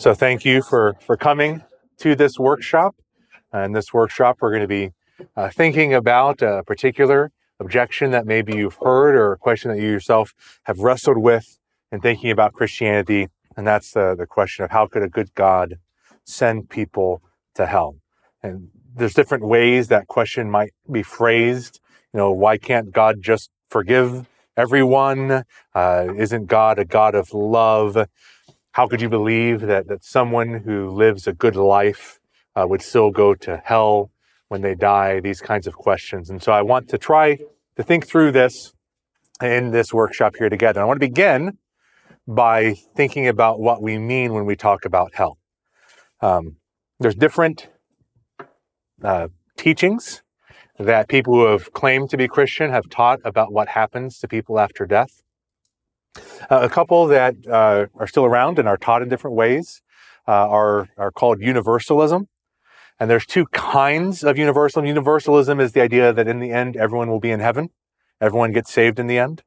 So thank you for, for coming to this workshop. In this workshop, we're going to be uh, thinking about a particular objection that maybe you've heard or a question that you yourself have wrestled with in thinking about Christianity. And that's the, the question of how could a good God send people to hell? And there's different ways that question might be phrased. You know, why can't God just forgive everyone? Uh, isn't God a God of love? How could you believe that, that someone who lives a good life uh, would still go to hell when they die? These kinds of questions. And so I want to try to think through this in this workshop here together. I want to begin by thinking about what we mean when we talk about hell. Um, there's different uh, teachings that people who have claimed to be Christian have taught about what happens to people after death. Uh, a couple that uh, are still around and are taught in different ways uh, are, are called universalism. And there's two kinds of universalism. Universalism is the idea that in the end, everyone will be in heaven. Everyone gets saved in the end.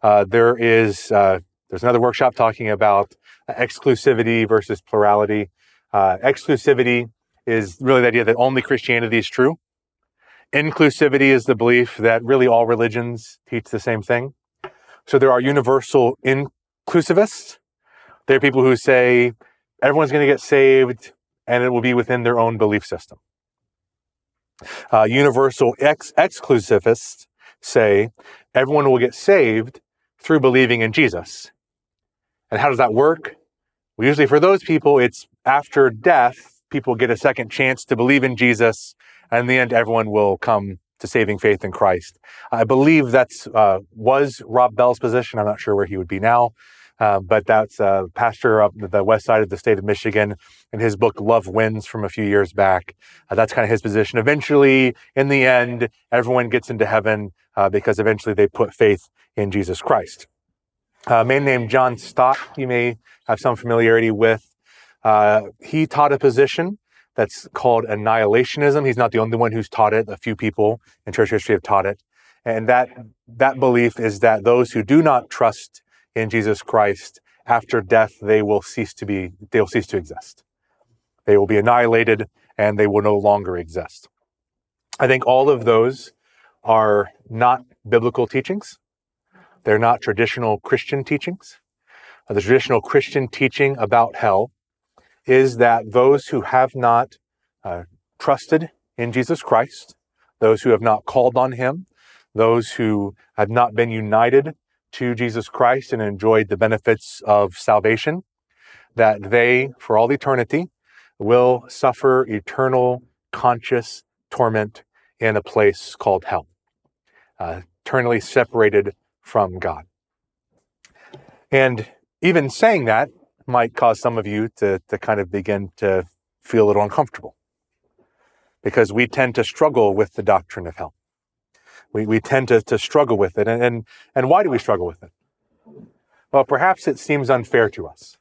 Uh, there is, uh, there's another workshop talking about exclusivity versus plurality. Uh, exclusivity is really the idea that only Christianity is true. Inclusivity is the belief that really all religions teach the same thing. So there are universal inclusivists. There are people who say everyone's going to get saved and it will be within their own belief system. Uh, universal ex- exclusivists say everyone will get saved through believing in Jesus. And how does that work? Well, usually for those people, it's after death, people get a second chance to believe in Jesus. And in the end, everyone will come to saving faith in Christ. I believe that's uh, was Rob Bell's position. I'm not sure where he would be now, uh, but that's uh, pastor up the west side of the state of Michigan. In his book Love Wins from a few years back, uh, that's kind of his position. Eventually, in the end, everyone gets into heaven uh, because eventually they put faith in Jesus Christ. a man named John Stott, you may have some familiarity with. Uh, he taught a position that's called annihilationism. He's not the only one who's taught it. A few people in church history have taught it. And that, that belief is that those who do not trust in Jesus Christ after death, they will cease to be, they will cease to exist. They will be annihilated and they will no longer exist. I think all of those are not biblical teachings. They're not traditional Christian teachings. The traditional Christian teaching about hell is that those who have not uh, trusted in Jesus Christ, those who have not called on him, those who have not been united to Jesus Christ and enjoyed the benefits of salvation, that they, for all eternity, will suffer eternal conscious torment in a place called hell, uh, eternally separated from God. And even saying that might cause some of you to, to kind of begin to feel a little uncomfortable because we tend to struggle with the doctrine of hell. We, we tend to, to struggle with it. And, and, and why do we struggle with it? Well, perhaps it seems unfair to us.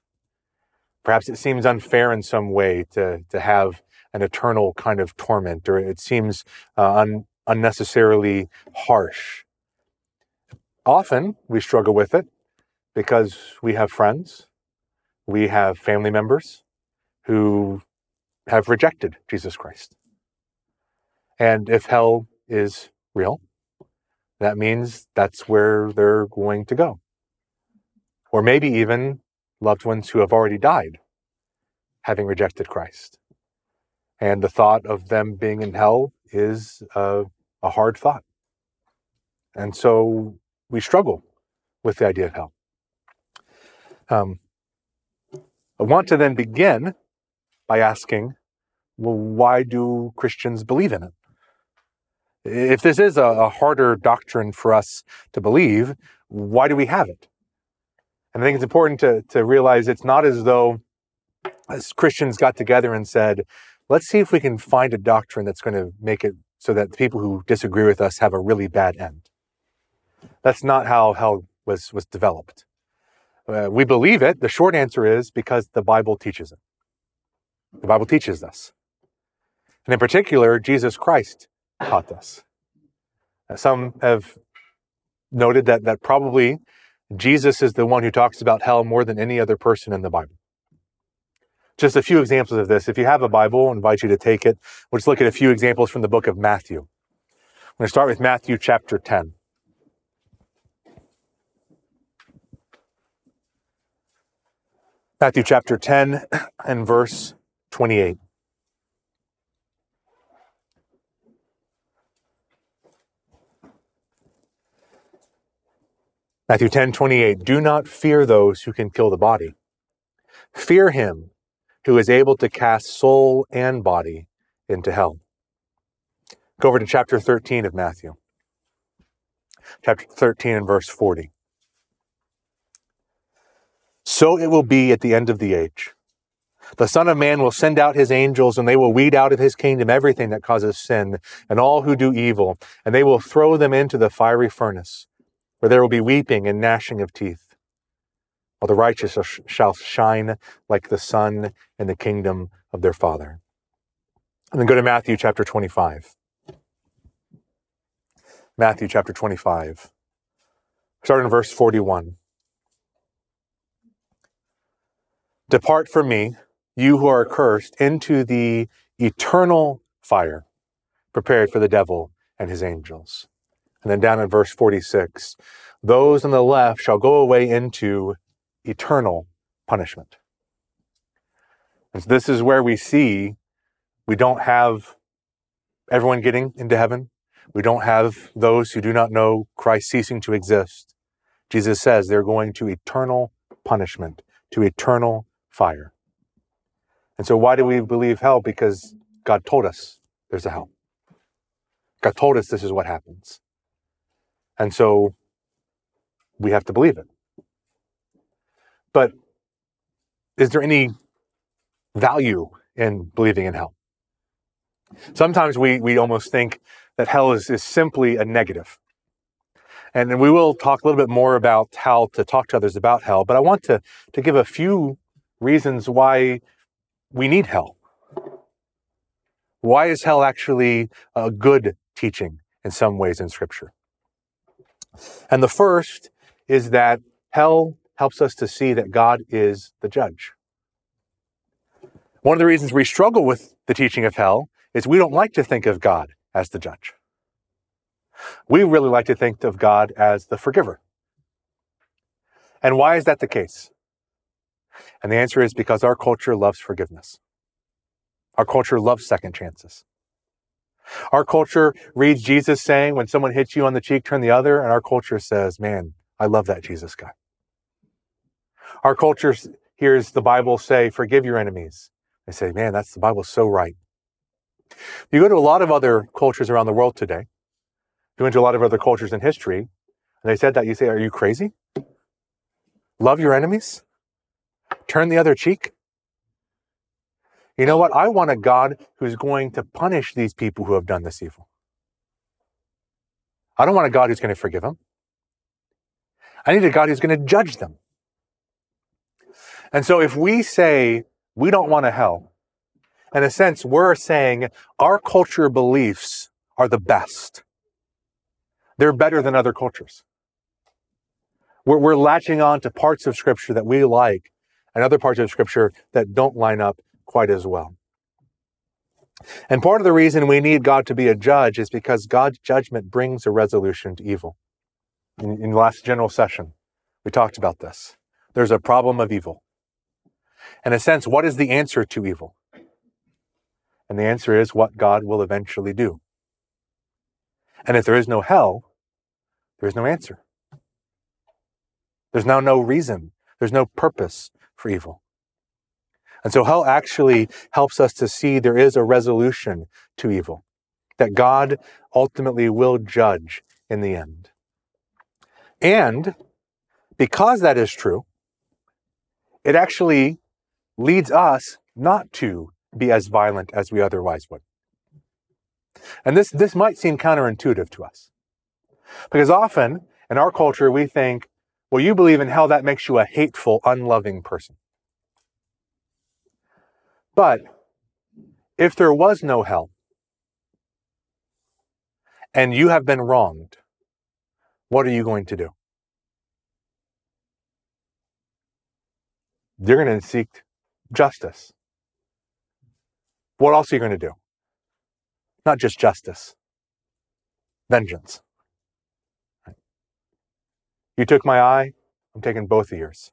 Perhaps it seems unfair in some way to, to have an eternal kind of torment, or it seems uh, un, unnecessarily harsh. Often we struggle with it because we have friends we have family members who have rejected Jesus Christ. And if hell is real, that means that's where they're going to go. Or maybe even loved ones who have already died having rejected Christ. And the thought of them being in hell is a, a hard thought. And so we struggle with the idea of hell. Um, I want to then begin by asking, well, why do Christians believe in it? If this is a, harder doctrine for us to believe, why do we have it? And I think it's important to, to realize it's not as though as Christians got together and said, let's see if we can find a doctrine that's going to make it so that the people who disagree with us have a really bad end. That's not how hell was, was developed. Uh, we believe it. The short answer is because the Bible teaches it. The Bible teaches us. And in particular, Jesus Christ taught this. Uh, some have noted that, that probably Jesus is the one who talks about hell more than any other person in the Bible. just a few examples of this. If you have a Bible, I invite you to take it. We'll just look at a few examples from the book of Matthew. I'm going to start with Matthew chapter 10. Matthew chapter 10 and verse 28. Matthew 10 28. Do not fear those who can kill the body. Fear him who is able to cast soul and body into hell. Go over to chapter 13 of Matthew. Chapter 13 and verse 40. So it will be at the end of the age. The Son of Man will send out his angels, and they will weed out of his kingdom everything that causes sin, and all who do evil, and they will throw them into the fiery furnace, where there will be weeping and gnashing of teeth while the righteous shall shine like the sun in the kingdom of their Father. And then go to Matthew chapter 25. Matthew chapter 25, starting in verse 41. Depart from me, you who are cursed, into the eternal fire prepared for the devil and his angels. And then down in verse 46, those on the left shall go away into eternal punishment. And so this is where we see we don't have everyone getting into heaven. We don't have those who do not know Christ ceasing to exist. Jesus says they're going to eternal punishment, to eternal fire. And so, why do we believe hell? Because God told us there's a hell. God told us this is what happens. And so, we have to believe it. But is there any value in believing in hell? Sometimes we, we almost think that hell is, is simply a negative. And we will talk a little bit more about how to talk to others about hell, but I want to, to give a few reasons why we need hell. Why is hell actually a good teaching in some ways in Scripture? And the first is that hell helps us to see that God is the judge. One of the reasons we struggle with the teaching of hell is we don't like to think of God as the judge. We really like to think of God as the forgiver. And why is that the case? And the answer is because our culture loves forgiveness. Our culture loves second chances. Our culture reads Jesus saying, when someone hits you on the cheek, turn the other. And our culture says, man, I love that Jesus guy. Our culture hears the Bible say, forgive your enemies. They say, man, that's the Bible's so right. You go to a lot of other cultures around the world today, you went to a lot of other cultures in history, and they said that, you say, are you crazy? Love your enemies? Turn the other cheek? You know what? I want a God who's going to punish these people who have done this evil. I don't want a God who's going to forgive them. I need a God who's going to judge them. And so if we say we don't want a hell, in a sense, we're saying our culture beliefs are the best. They're better than other cultures. We're, we're latching on to parts of scripture that we like and other parts of scripture that don't line up quite as well. And part of the reason we need God to be a judge is because God's judgment brings a resolution to evil. In, in the last general session, we talked about this. There's a problem of evil. In a sense, what is the answer to evil? And the answer is what God will eventually do. And if there is no hell, there is no answer. There's now no reason, there's no purpose for evil. And so hell actually helps us to see there is a resolution to evil, that God ultimately will judge in the end. And because that is true, it actually leads us not to be as violent as we otherwise would. And this, this might seem counterintuitive to us. Because often in our culture, we think, well, you believe in hell, that makes you a hateful, unloving person. But if there was no hell, and you have been wronged, what are you going to do? You're going to seek justice. what else are you going to do? Not just justice, vengeance. You took my eye, I'm taking both of yours.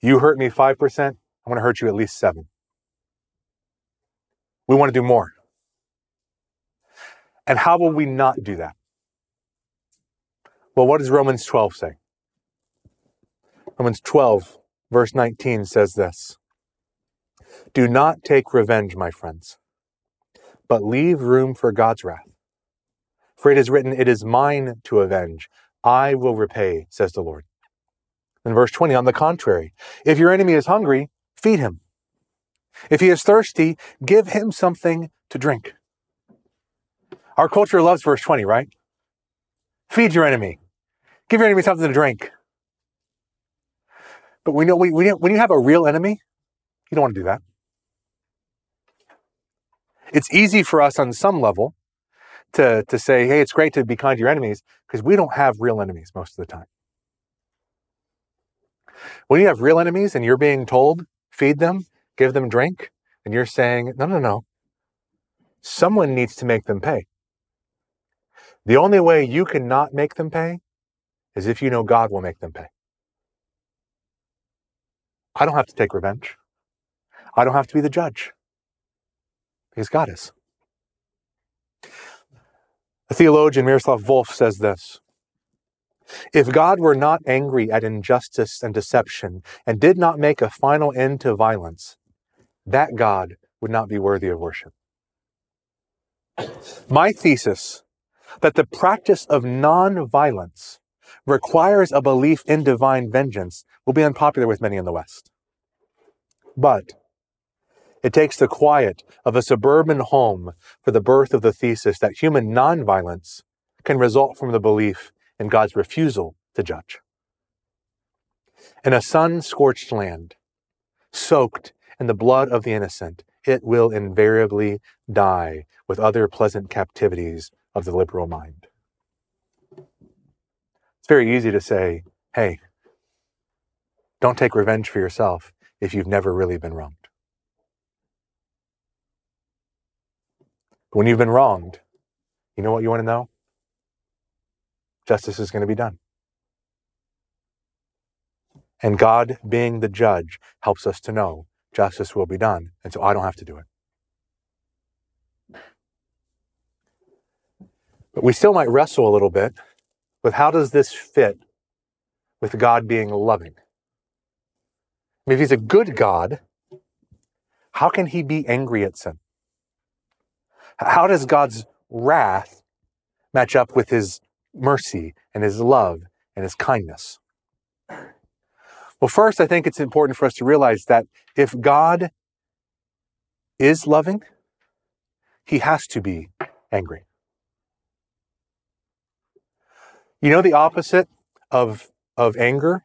You hurt me 5%, I'm going to hurt you at least 7. We want to do more. And how will we not do that? Well, what does Romans 12 say? Romans 12, verse 19 says this Do not take revenge, my friends, but leave room for God's wrath. For it is written, It is mine to avenge. I will repay, says the Lord. In verse 20, on the contrary, if your enemy is hungry, feed him. If he is thirsty, give him something to drink. Our culture loves verse 20, right? Feed your enemy. Give your enemy something to drink. But we know we, we, when you have a real enemy, you don't want to do that. It's easy for us on some level to, to say, hey, it's great to be kind to your enemies because we don't have real enemies most of the time. When you have real enemies and you're being told, feed them, give them drink, and you're saying, no, no, no, someone needs to make them pay. The only way you cannot make them pay is if you know God will make them pay. I don't have to take revenge. I don't have to be the judge because God is. The theologian Miroslav Volf says this If God were not angry at injustice and deception and did not make a final end to violence, that God would not be worthy of worship. My thesis that the practice of non-violence requires a belief in divine vengeance will be unpopular with many in the West. But it takes the quiet of a suburban home for the birth of the thesis that human nonviolence can result from the belief in God's refusal to judge. In a sun scorched land, soaked in the blood of the innocent, it will invariably die with other pleasant captivities of the liberal mind. It's very easy to say, hey, don't take revenge for yourself if you've never really been wronged. But when you've been wronged, you know what you want to know? Justice is going to be done. And God, being the judge, helps us to know justice will be done. And so I don't have to do it. But we still might wrestle a little bit with how does this fit with God being loving? I mean, if he's a good God, how can he be angry at sin? How does God's wrath match up with his mercy and his love and his kindness? Well, first, I think it's important for us to realize that if God is loving, he has to be angry. You know, the opposite of, of anger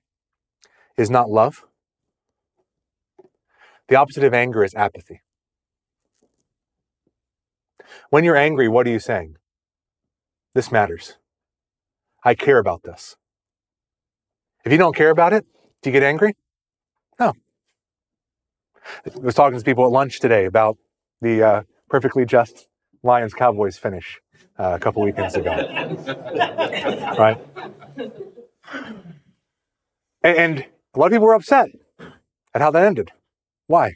is not love. The opposite of anger is apathy. When you're angry, what are you saying? This matters. I care about this. If you don't care about it, do you get angry? No. I was talking to people at lunch today about the uh, perfectly just Lions Cowboys finish uh, a couple weekends ago. right? And, and a lot of people were upset at how that ended. Why?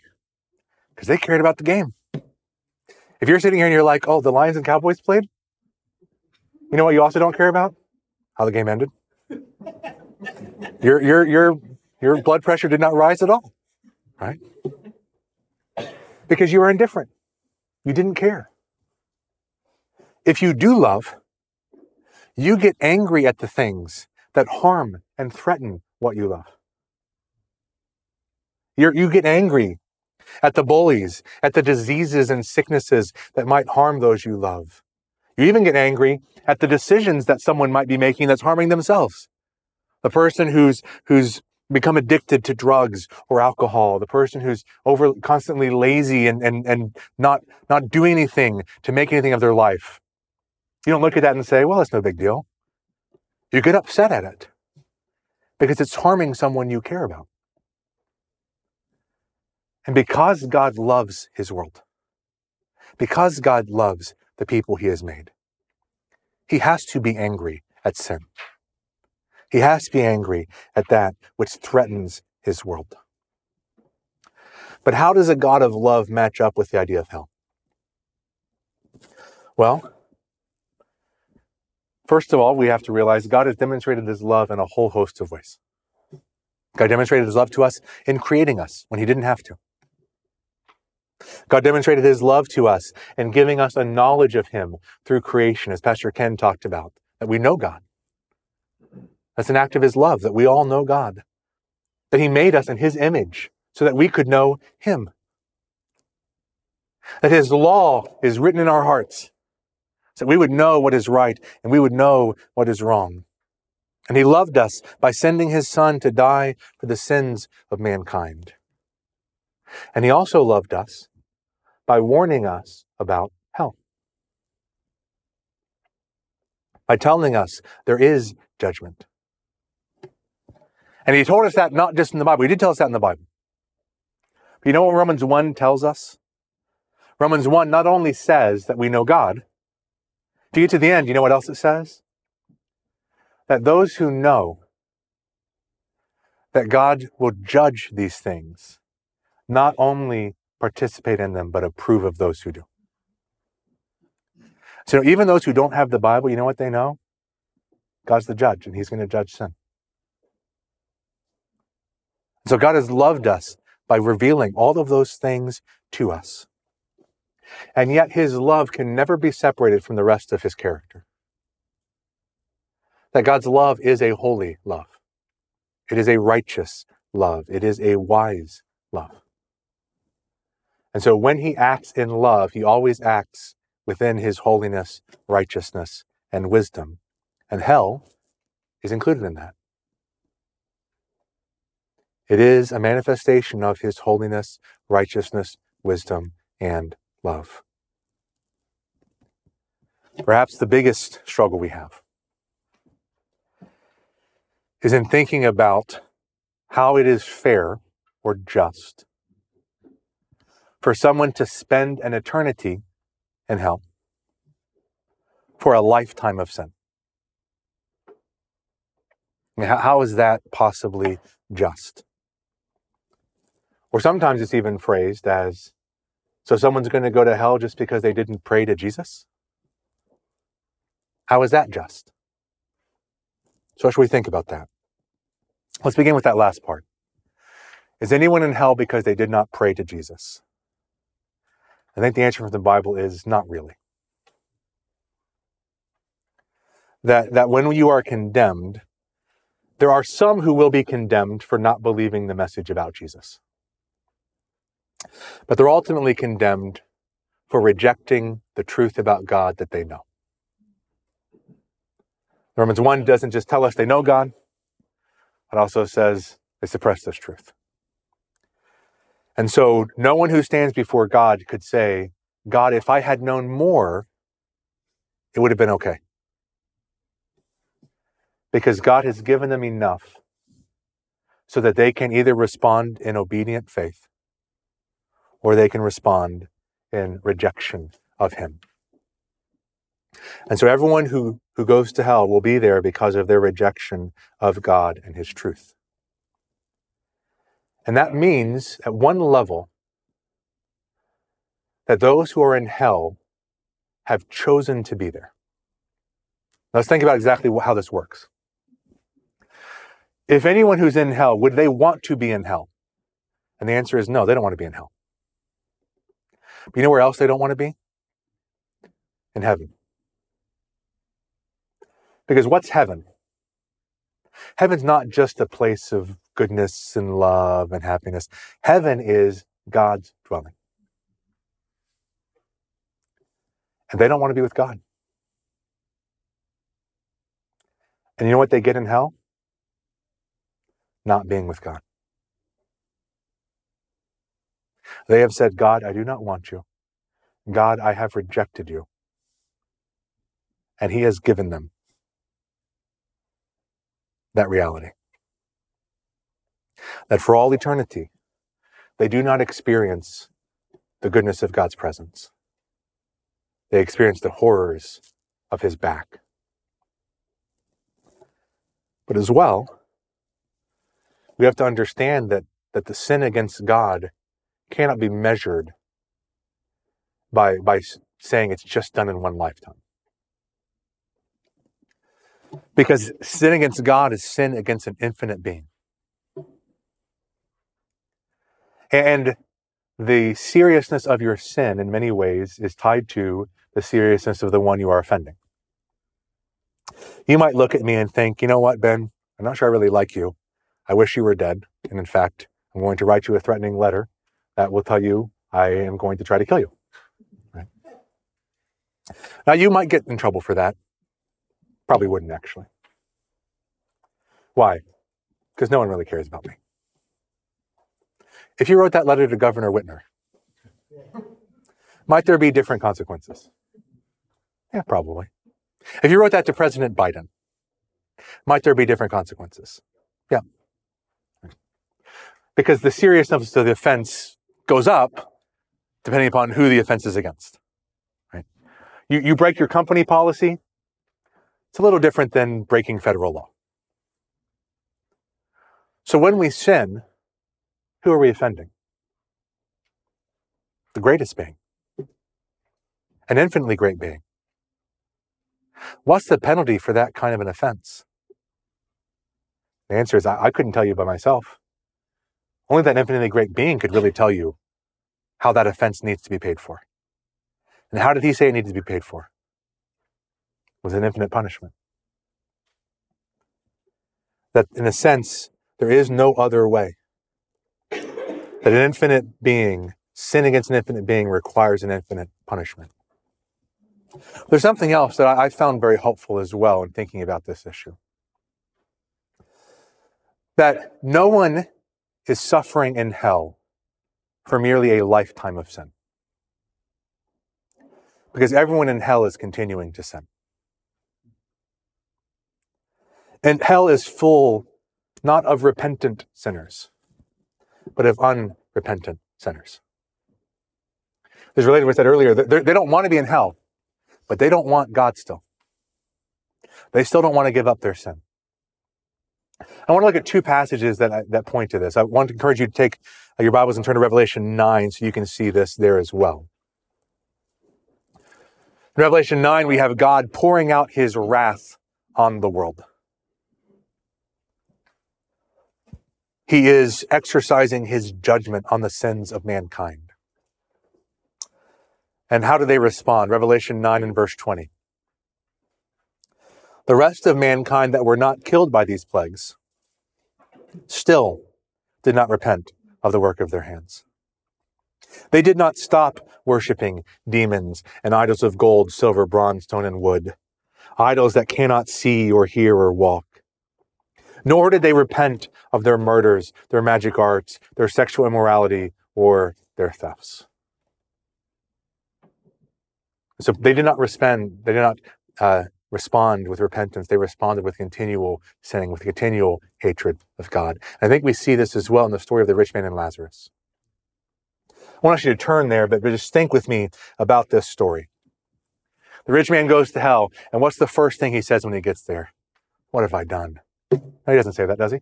Because they cared about the game. If you're sitting here and you're like, oh, the Lions and Cowboys played, you know what you also don't care about? How the game ended. Your your your your blood pressure did not rise at all. Right? Because you were indifferent. You didn't care. If you do love, you get angry at the things that harm and threaten what you love. You're, you get angry at the bullies, at the diseases and sicknesses that might harm those you love. You even get angry at the decisions that someone might be making that's harming themselves. The person who's, who's become addicted to drugs or alcohol, the person who's over constantly lazy and, and, and not, not doing anything to make anything of their life. You don't look at that and say, well, it's no big deal. You get upset at it because it's harming someone you care about. And because God loves his world, because God loves the people he has made, he has to be angry at sin. He has to be angry at that which threatens his world. But how does a God of love match up with the idea of hell? Well, first of all, we have to realize God has demonstrated his love in a whole host of ways. God demonstrated his love to us in creating us when he didn't have to. God demonstrated his love to us in giving us a knowledge of him through creation, as Pastor Ken talked about, that we know God. That's an act of his love, that we all know God, that he made us in his image so that we could know him, that his law is written in our hearts so that we would know what is right and we would know what is wrong. And he loved us by sending his son to die for the sins of mankind. And he also loved us by warning us about hell. By telling us there is judgment. And he told us that not just in the Bible. He did tell us that in the Bible. But you know what Romans 1 tells us? Romans 1 not only says that we know God, to get to the end, you know what else it says? That those who know that God will judge these things not only participate in them, but approve of those who do. So even those who don't have the Bible, you know what they know? God's the judge, and He's going to judge sin. So God has loved us by revealing all of those things to us. And yet His love can never be separated from the rest of His character. That God's love is a holy love. It is a righteous love. It is a wise love. And so when he acts in love, he always acts within his holiness, righteousness, and wisdom. And hell is included in that. It is a manifestation of his holiness, righteousness, wisdom, and love. Perhaps the biggest struggle we have is in thinking about how it is fair or just for someone to spend an eternity in hell for a lifetime of sin. How is that possibly just? Or sometimes it's even phrased as so someone's going to go to hell just because they didn't pray to Jesus? How is that just? So, what should we think about that? Let's begin with that last part. Is anyone in hell because they did not pray to Jesus? I think the answer from the Bible is not really. That, that when you are condemned, there are some who will be condemned for not believing the message about Jesus. But they're ultimately condemned for rejecting the truth about God that they know. Romans 1 doesn't just tell us they know God, it also says they suppress this truth. And so no one who stands before God could say, God, if I had known more, it would have been okay. Because God has given them enough so that they can either respond in obedient faith or they can respond in rejection of Him. And so everyone who, who goes to hell will be there because of their rejection of God and His truth. And that means, at one level, that those who are in hell have chosen to be there. Let's think about exactly how this works. If anyone who's in hell, would they want to be in hell? And the answer is no, they don't want to be in hell. But you know where else they don't want to be? In heaven. Because what's heaven? Heaven's not just a place of goodness and love and happiness. Heaven is God's dwelling. And they don't want to be with God. And you know what they get in hell? Not being with God. They have said, God, I do not want you. God, I have rejected you. And He has given them that reality. That for all eternity, they do not experience the goodness of God's presence. They experience the horrors of his back. But as well, we have to understand that, that the sin against God cannot be measured by, by saying it's just done in one lifetime. Because sin against God is sin against an infinite being. And the seriousness of your sin, in many ways, is tied to the seriousness of the one you are offending. You might look at me and think, you know what, Ben, I'm not sure I really like you. I wish you were dead. And in fact, I'm going to write you a threatening letter that will tell you I am going to try to kill you. Right? Now, you might get in trouble for that. Probably wouldn't, actually. Why? Because no one really cares about me. If you wrote that letter to Governor Whitmer, might there be different consequences? Yeah, probably. If you wrote that to President Biden, might there be different consequences? Yeah. Because the seriousness of the offense goes up depending upon who the offense is against. Right? You, you break your company policy, it's a little different than breaking federal law. So when we sin, who are we offending? The greatest being, an infinitely great being. What's the penalty for that kind of an offense? The answer is I, I couldn't tell you by myself. Only that infinitely great being could really tell you how that offense needs to be paid for. And how did he say it needed to be paid for? It was an infinite punishment. That in a sense, there is no other way. An infinite being, sin against an infinite being requires an infinite punishment. There's something else that I found very helpful as well in thinking about this issue. That no one is suffering in hell for merely a lifetime of sin. Because everyone in hell is continuing to sin. And hell is full not of repentant sinners, but of unrepentant sinners. There's related to what I said earlier. They don't want to be in hell but they don't want God still. They still don't want to give up their sin. I want to look at two passages that, that point to this. I want to encourage you to take uh, your Bibles and turn to Revelation 9 so you can see this there as well. In Revelation 9, we have God pouring out his wrath on the world. He is exercising his judgment on the sins of mankind. And how do they respond? Revelation 9 and verse 20. The rest of mankind that were not killed by these plagues still did not repent of the work of their hands. They did not stop worshiping demons and idols of gold, silver, bronze, stone, and wood, idols that cannot see or hear or walk. Nor did they repent of their murders, their magic arts, their sexual immorality, or their thefts. So they did not respond. They did not uh, respond with repentance. They responded with continual sinning, with continual hatred of God. And I think we see this as well in the story of the rich man and Lazarus. I want you to turn there, but just think with me about this story. The rich man goes to hell, and what's the first thing he says when he gets there? What have I done? No, he doesn't say that, does he?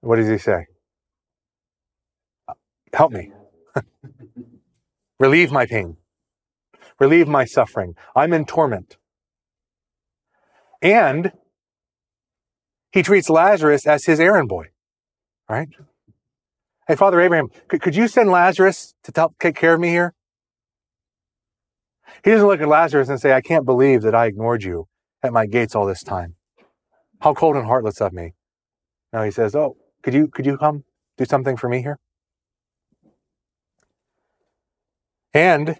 What does he say? Help me. Relieve my pain. Relieve my suffering. I'm in torment. And he treats Lazarus as his errand boy, right? Hey, Father Abraham, could, could you send Lazarus to help take care of me here? He doesn't look at Lazarus and say, I can't believe that I ignored you at my gates all this time. How cold and heartless of me. Now he says, Oh, could you could you come do something for me here? And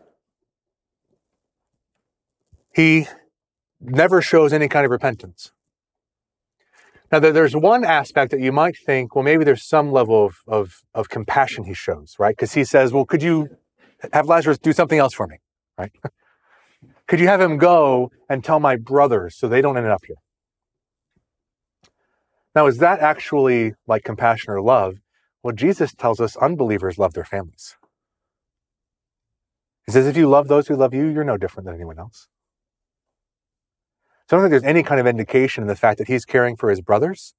he never shows any kind of repentance. Now, there's one aspect that you might think, well, maybe there's some level of, of, of compassion he shows, right? Because he says, well, could you have Lazarus do something else for me, right? could you have him go and tell my brothers so they don't end up here? Now, is that actually like compassion or love? Well, Jesus tells us unbelievers love their families. He says, if you love those who love you, you're no different than anyone else. So I don't think there's any kind of indication in the fact that he's caring for his brothers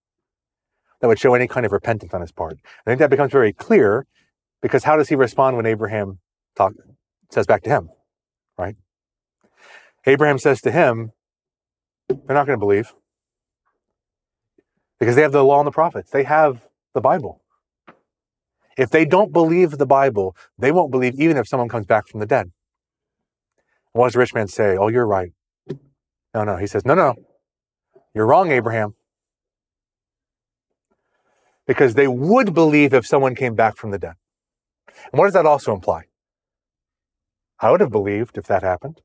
that would show any kind of repentance on his part. I think that becomes very clear because how does he respond when Abraham talk, says back to him, right? Abraham says to him, they're not going to believe because they have the law and the prophets. They have the Bible. If they don't believe the Bible, they won't believe even if someone comes back from the dead. What does the rich man say? Oh, you're right. No, no. He says, no, no. You're wrong, Abraham. Because they would believe if someone came back from the dead. And what does that also imply? I would have believed if that happened.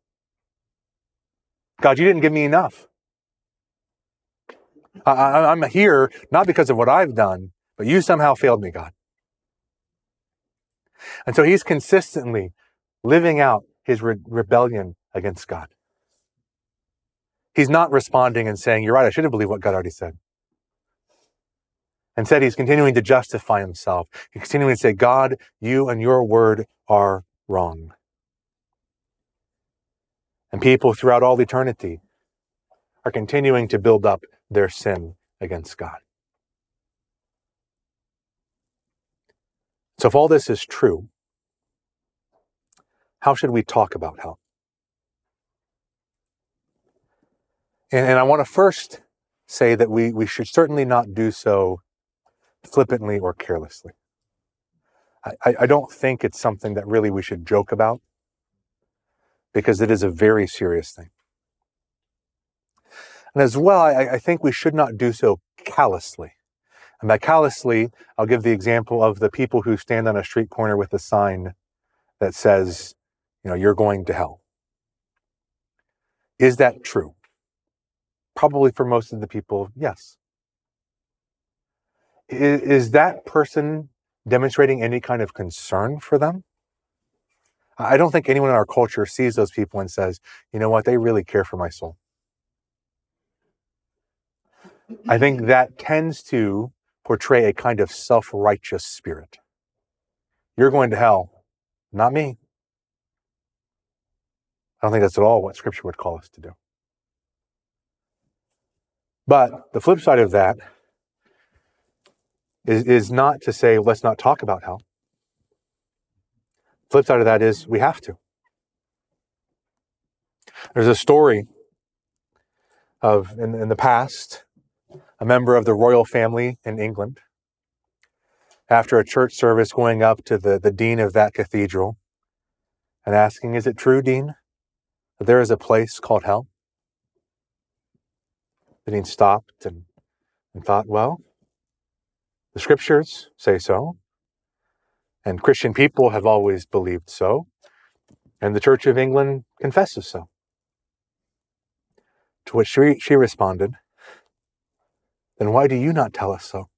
God, you didn't give me enough. I, am here not because of what I've done, but you somehow failed me, God. And so he's consistently living out his re- rebellion against God. He's not responding and saying, You're right, I should have believed what God already said. Instead, he's continuing to justify himself. He's continuing to say, God, you and your word are wrong. And people throughout all eternity are continuing to build up their sin against God. So, if all this is true, how should we talk about hell? And, and I want to first say that we, we should certainly not do so flippantly or carelessly. I, I don't think it's something that really we should joke about because it is a very serious thing. And as well, I, I think we should not do so callously. And by callously, I'll give the example of the people who stand on a street corner with a sign that says, you know, you're going to hell. Is that true? Probably for most of the people, yes. Is, is that person demonstrating any kind of concern for them? I don't think anyone in our culture sees those people and says, you know what, they really care for my soul. I think that tends to portray a kind of self righteous spirit. You're going to hell, not me. I don't think that's at all what Scripture would call us to do. But the flip side of that is, is not to say, let's not talk about hell. Flip side of that is we have to. There's a story of in, in the past a member of the royal family in England, after a church service, going up to the, the dean of that cathedral and asking, Is it true, Dean, that there is a place called hell? The dean stopped and, and thought, Well, the scriptures say so, and Christian people have always believed so, and the Church of England confesses so. To which she, she responded, then why do you not tell us so?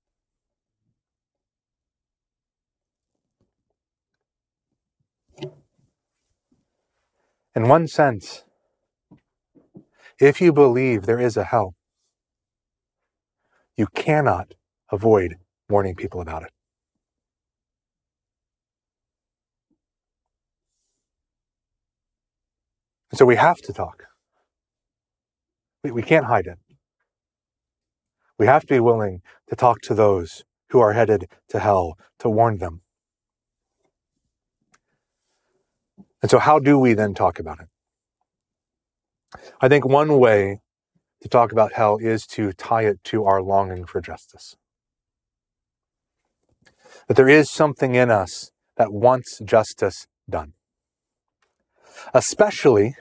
In one sense, if you believe there is a hell, you cannot avoid warning people about it. And so we have to talk. We, we can't hide it. We have to be willing to talk to those who are headed to hell, to warn them. And so, how do we then talk about it? I think one way to talk about hell is to tie it to our longing for justice. That there is something in us that wants justice done. Especially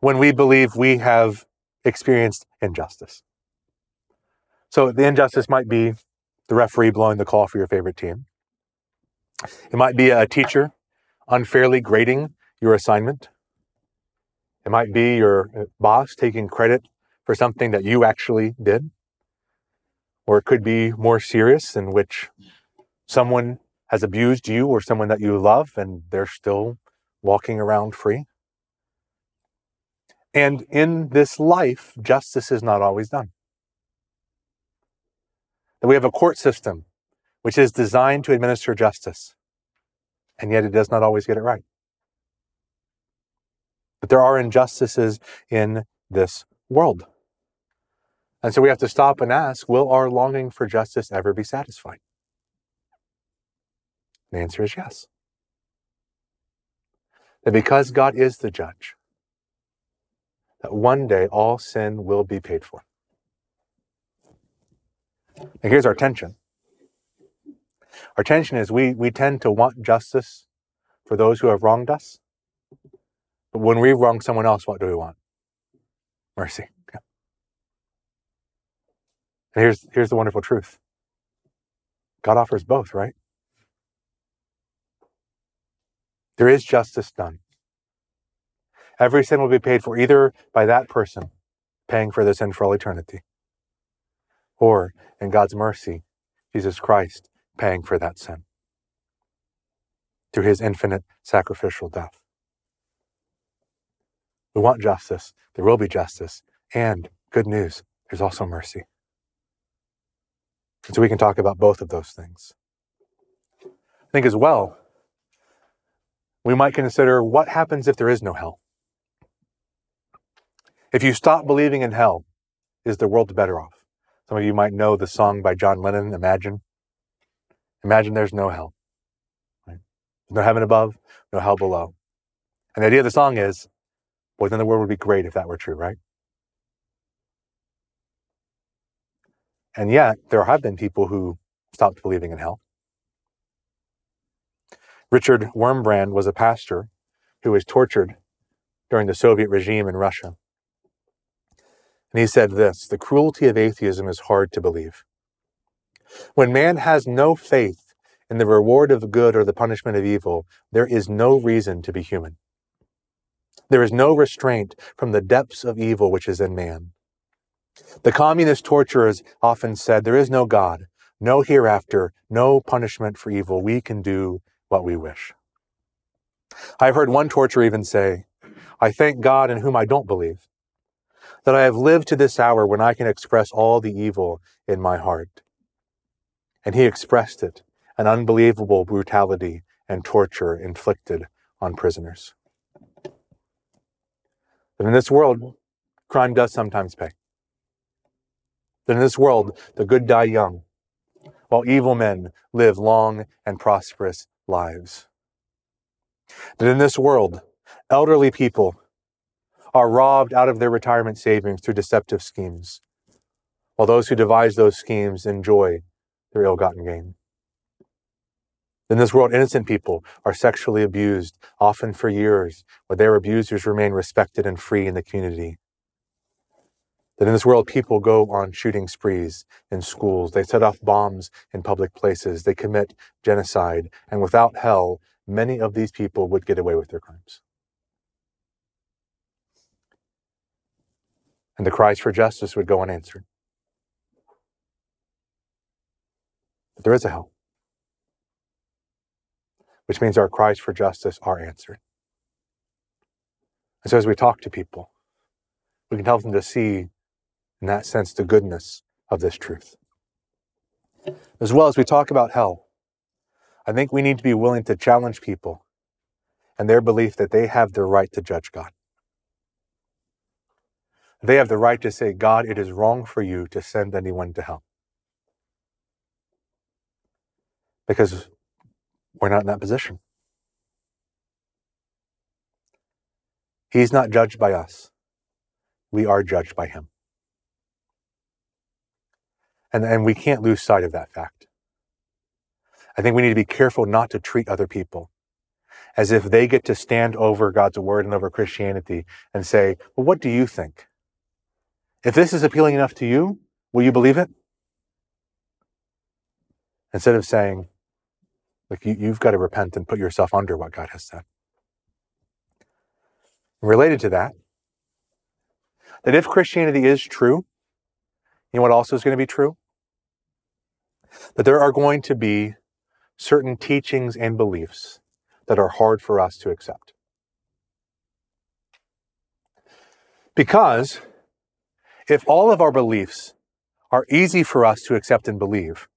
when we believe we have experienced injustice. So the injustice might be the referee blowing the call for your favorite team. It might be a teacher unfairly grading your assignment. It might be your uh, boss taking credit for something that you actually did. Or it could be more serious, in which someone has abused you or someone that you love and they're still walking around free. And in this life, justice is not always done. That we have a court system which is designed to administer justice, and yet it does not always get it right. But there are injustices in this world. And so we have to stop and ask will our longing for justice ever be satisfied? The answer is yes. That because God is the judge, that one day all sin will be paid for. And here's our tension. Our tension is we, we tend to want justice for those who have wronged us. But when we wrong someone else, what do we want? Mercy. Okay. And here's, here's the wonderful truth God offers both, right? There is justice done. Every sin will be paid for either by that person paying for the sin for all eternity, or in God's mercy, Jesus Christ paying for that sin through his infinite sacrificial death. We want justice. There will be justice. And good news, there's also mercy. And so we can talk about both of those things. I think as well, we might consider what happens if there is no hell. If you stop believing in hell, is the world better off? Some of you might know the song by John Lennon, Imagine. Imagine there's no hell. Right? No heaven above, no hell below. And the idea of the song is, boy, then the world would be great if that were true, right? And yet, there have been people who stopped believing in hell. Richard Wurmbrand was a pastor who was tortured during the Soviet regime in Russia. And he said this The cruelty of atheism is hard to believe. When man has no faith in the reward of good or the punishment of evil, there is no reason to be human. There is no restraint from the depths of evil which is in man. The communist torturers often said, There is no God, no hereafter, no punishment for evil. We can do what we wish. I've heard one torturer even say, I thank God in whom I don't believe, that I have lived to this hour when I can express all the evil in my heart. And he expressed it, an unbelievable brutality and torture inflicted on prisoners. But in this world, crime does sometimes pay. That in this world, the good die young, while evil men live long and prosperous lives. That in this world, elderly people are robbed out of their retirement savings through deceptive schemes, while those who devise those schemes enjoy their ill gotten gain. In this world, innocent people are sexually abused, often for years, but their abusers remain respected and free in the community. That in this world, people go on shooting sprees in schools. They set off bombs in public places. They commit genocide. And without hell, many of these people would get away with their crimes. And the cries for justice would go unanswered. But there is a hell, which means our cries for justice are answered. And so as we talk to people, we can help them to see in that sense, the goodness of this truth. As well as we talk about hell, I think we need to be willing to challenge people and their belief that they have the right to judge God. They have the right to say, God, it is wrong for you to send anyone to hell. Because we're not in that position. He's not judged by us, we are judged by him. And, and we can't lose sight of that fact. I think we need to be careful not to treat other people as if they get to stand over God's word and over Christianity and say, well, what do you think? If this is appealing enough to you, will you believe it? Instead of saying, like, you, you've got to repent and put yourself under what God has said. Related to that, that if Christianity is true, you know what also is going to be true? That there are going to be certain teachings and beliefs that are hard for us to accept. Because if all of our beliefs are easy for us to accept and believe,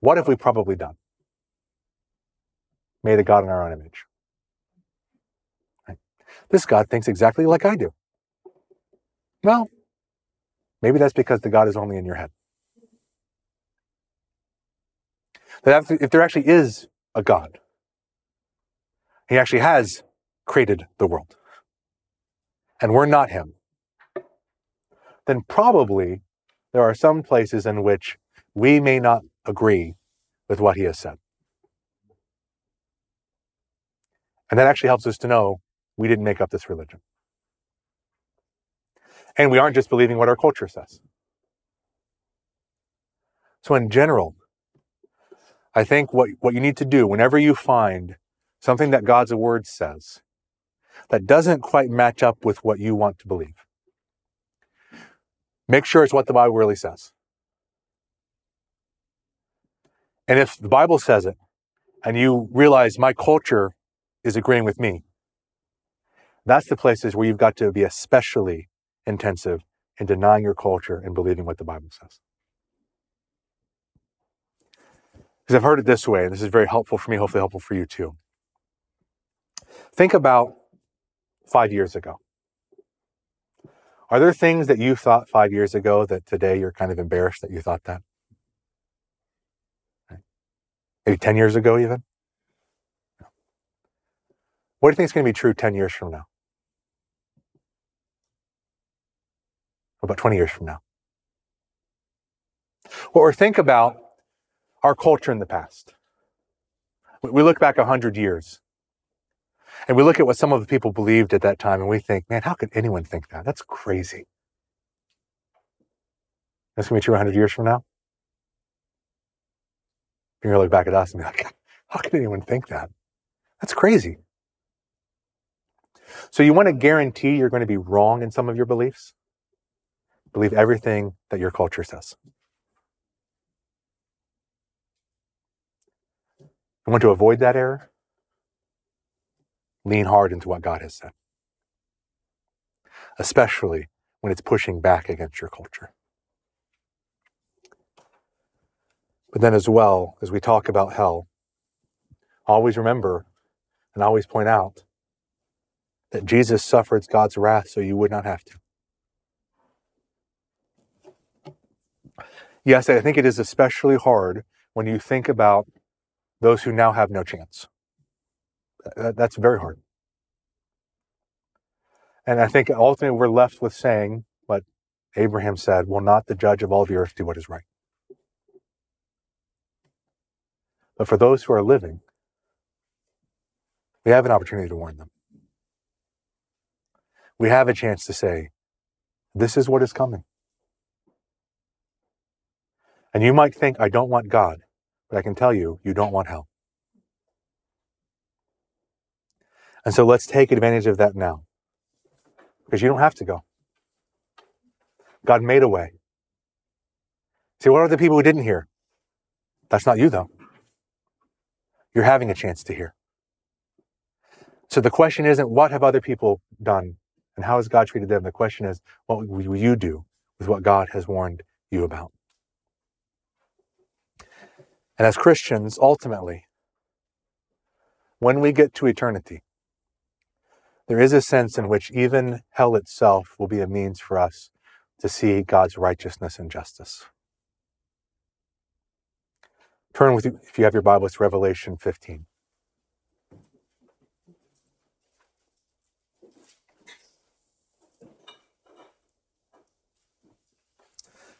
What have we probably done? Made a God in our own image. Right? This God thinks exactly like I do. Well, maybe that's because the God is only in your head. That if there actually is a God, he actually has created the world, and we're not him, then probably there are some places in which we may not agree with what he has said. And that actually helps us to know we didn't make up this religion. And we aren't just believing what our culture says. So, in general, I think what, what you need to do whenever you find something that God's word says that doesn't quite match up with what you want to believe, make sure it's what the Bible really says. And if the Bible says it and you realize my culture is agreeing with me, that's the places where you've got to be especially intensive in denying your culture and believing what the Bible says. Because I've heard it this way, and this is very helpful for me, hopefully helpful for you too. Think about five years ago. Are there things that you thought five years ago that today you're kind of embarrassed that you thought that? Maybe 10 years ago, even? What do you think is going to be true 10 years from now? About 20 years from now? Or think about our culture in the past. We look back 100 years and we look at what some of the people believed at that time and we think, man, how could anyone think that? That's crazy. That's going to be true 100 years from now? You're going to look back at us and be like, how could anyone think that? That's crazy. So you want to guarantee you're going to be wrong in some of your beliefs? Believe everything that your culture says. You want to avoid that error? Lean hard into what God has said, especially when it's pushing back against your culture. But then, as well, as we talk about hell, always remember and always point out that Jesus suffered God's wrath so you would not have to. Yes, I think it is especially hard when you think about those who now have no chance. That's very hard. And I think ultimately we're left with saying what Abraham said Will not the judge of all the earth do what is right? But for those who are living, we have an opportunity to warn them. We have a chance to say, This is what is coming. And you might think, I don't want God. But I can tell you, you don't want hell. And so let's take advantage of that now. Because you don't have to go. God made a way. See, what are the people who didn't hear? That's not you, though. You're having a chance to hear. So the question isn't what have other people done and how has God treated them? The question is, what will you do with what God has warned you about? And as Christians, ultimately, when we get to eternity, there is a sense in which even hell itself will be a means for us to see God's righteousness and justice. Turn with you, if you have your Bible, it's Revelation 15.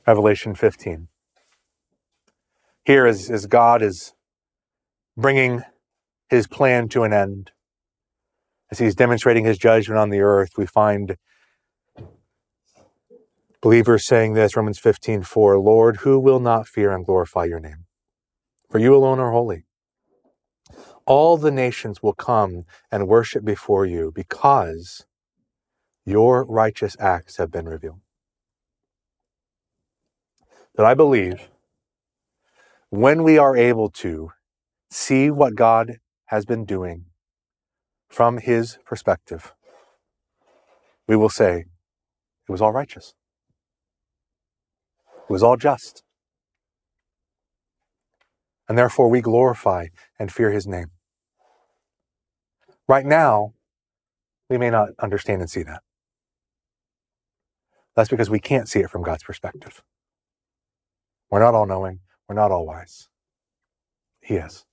Revelation 15 here as, as God is bringing his plan to an end, as he's demonstrating his judgment on the earth, we find believers saying this, Romans 15, 4, Lord, who will not fear and glorify your name? For you alone are holy. All the nations will come and worship before you because your righteous acts have been revealed. That I believe when we are able to see what God has been doing from his perspective, we will say, it was all righteous. It was all just. and therefore we glorify and fear his name. Right now, we may not understand and see that. That's because we can't see it from God's perspective. We're not all knowing, we're not all wise. He is.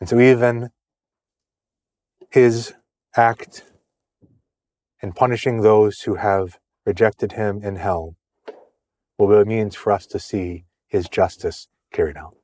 And so, even his act in punishing those who have rejected him in hell will be a means for us to see his justice carried out.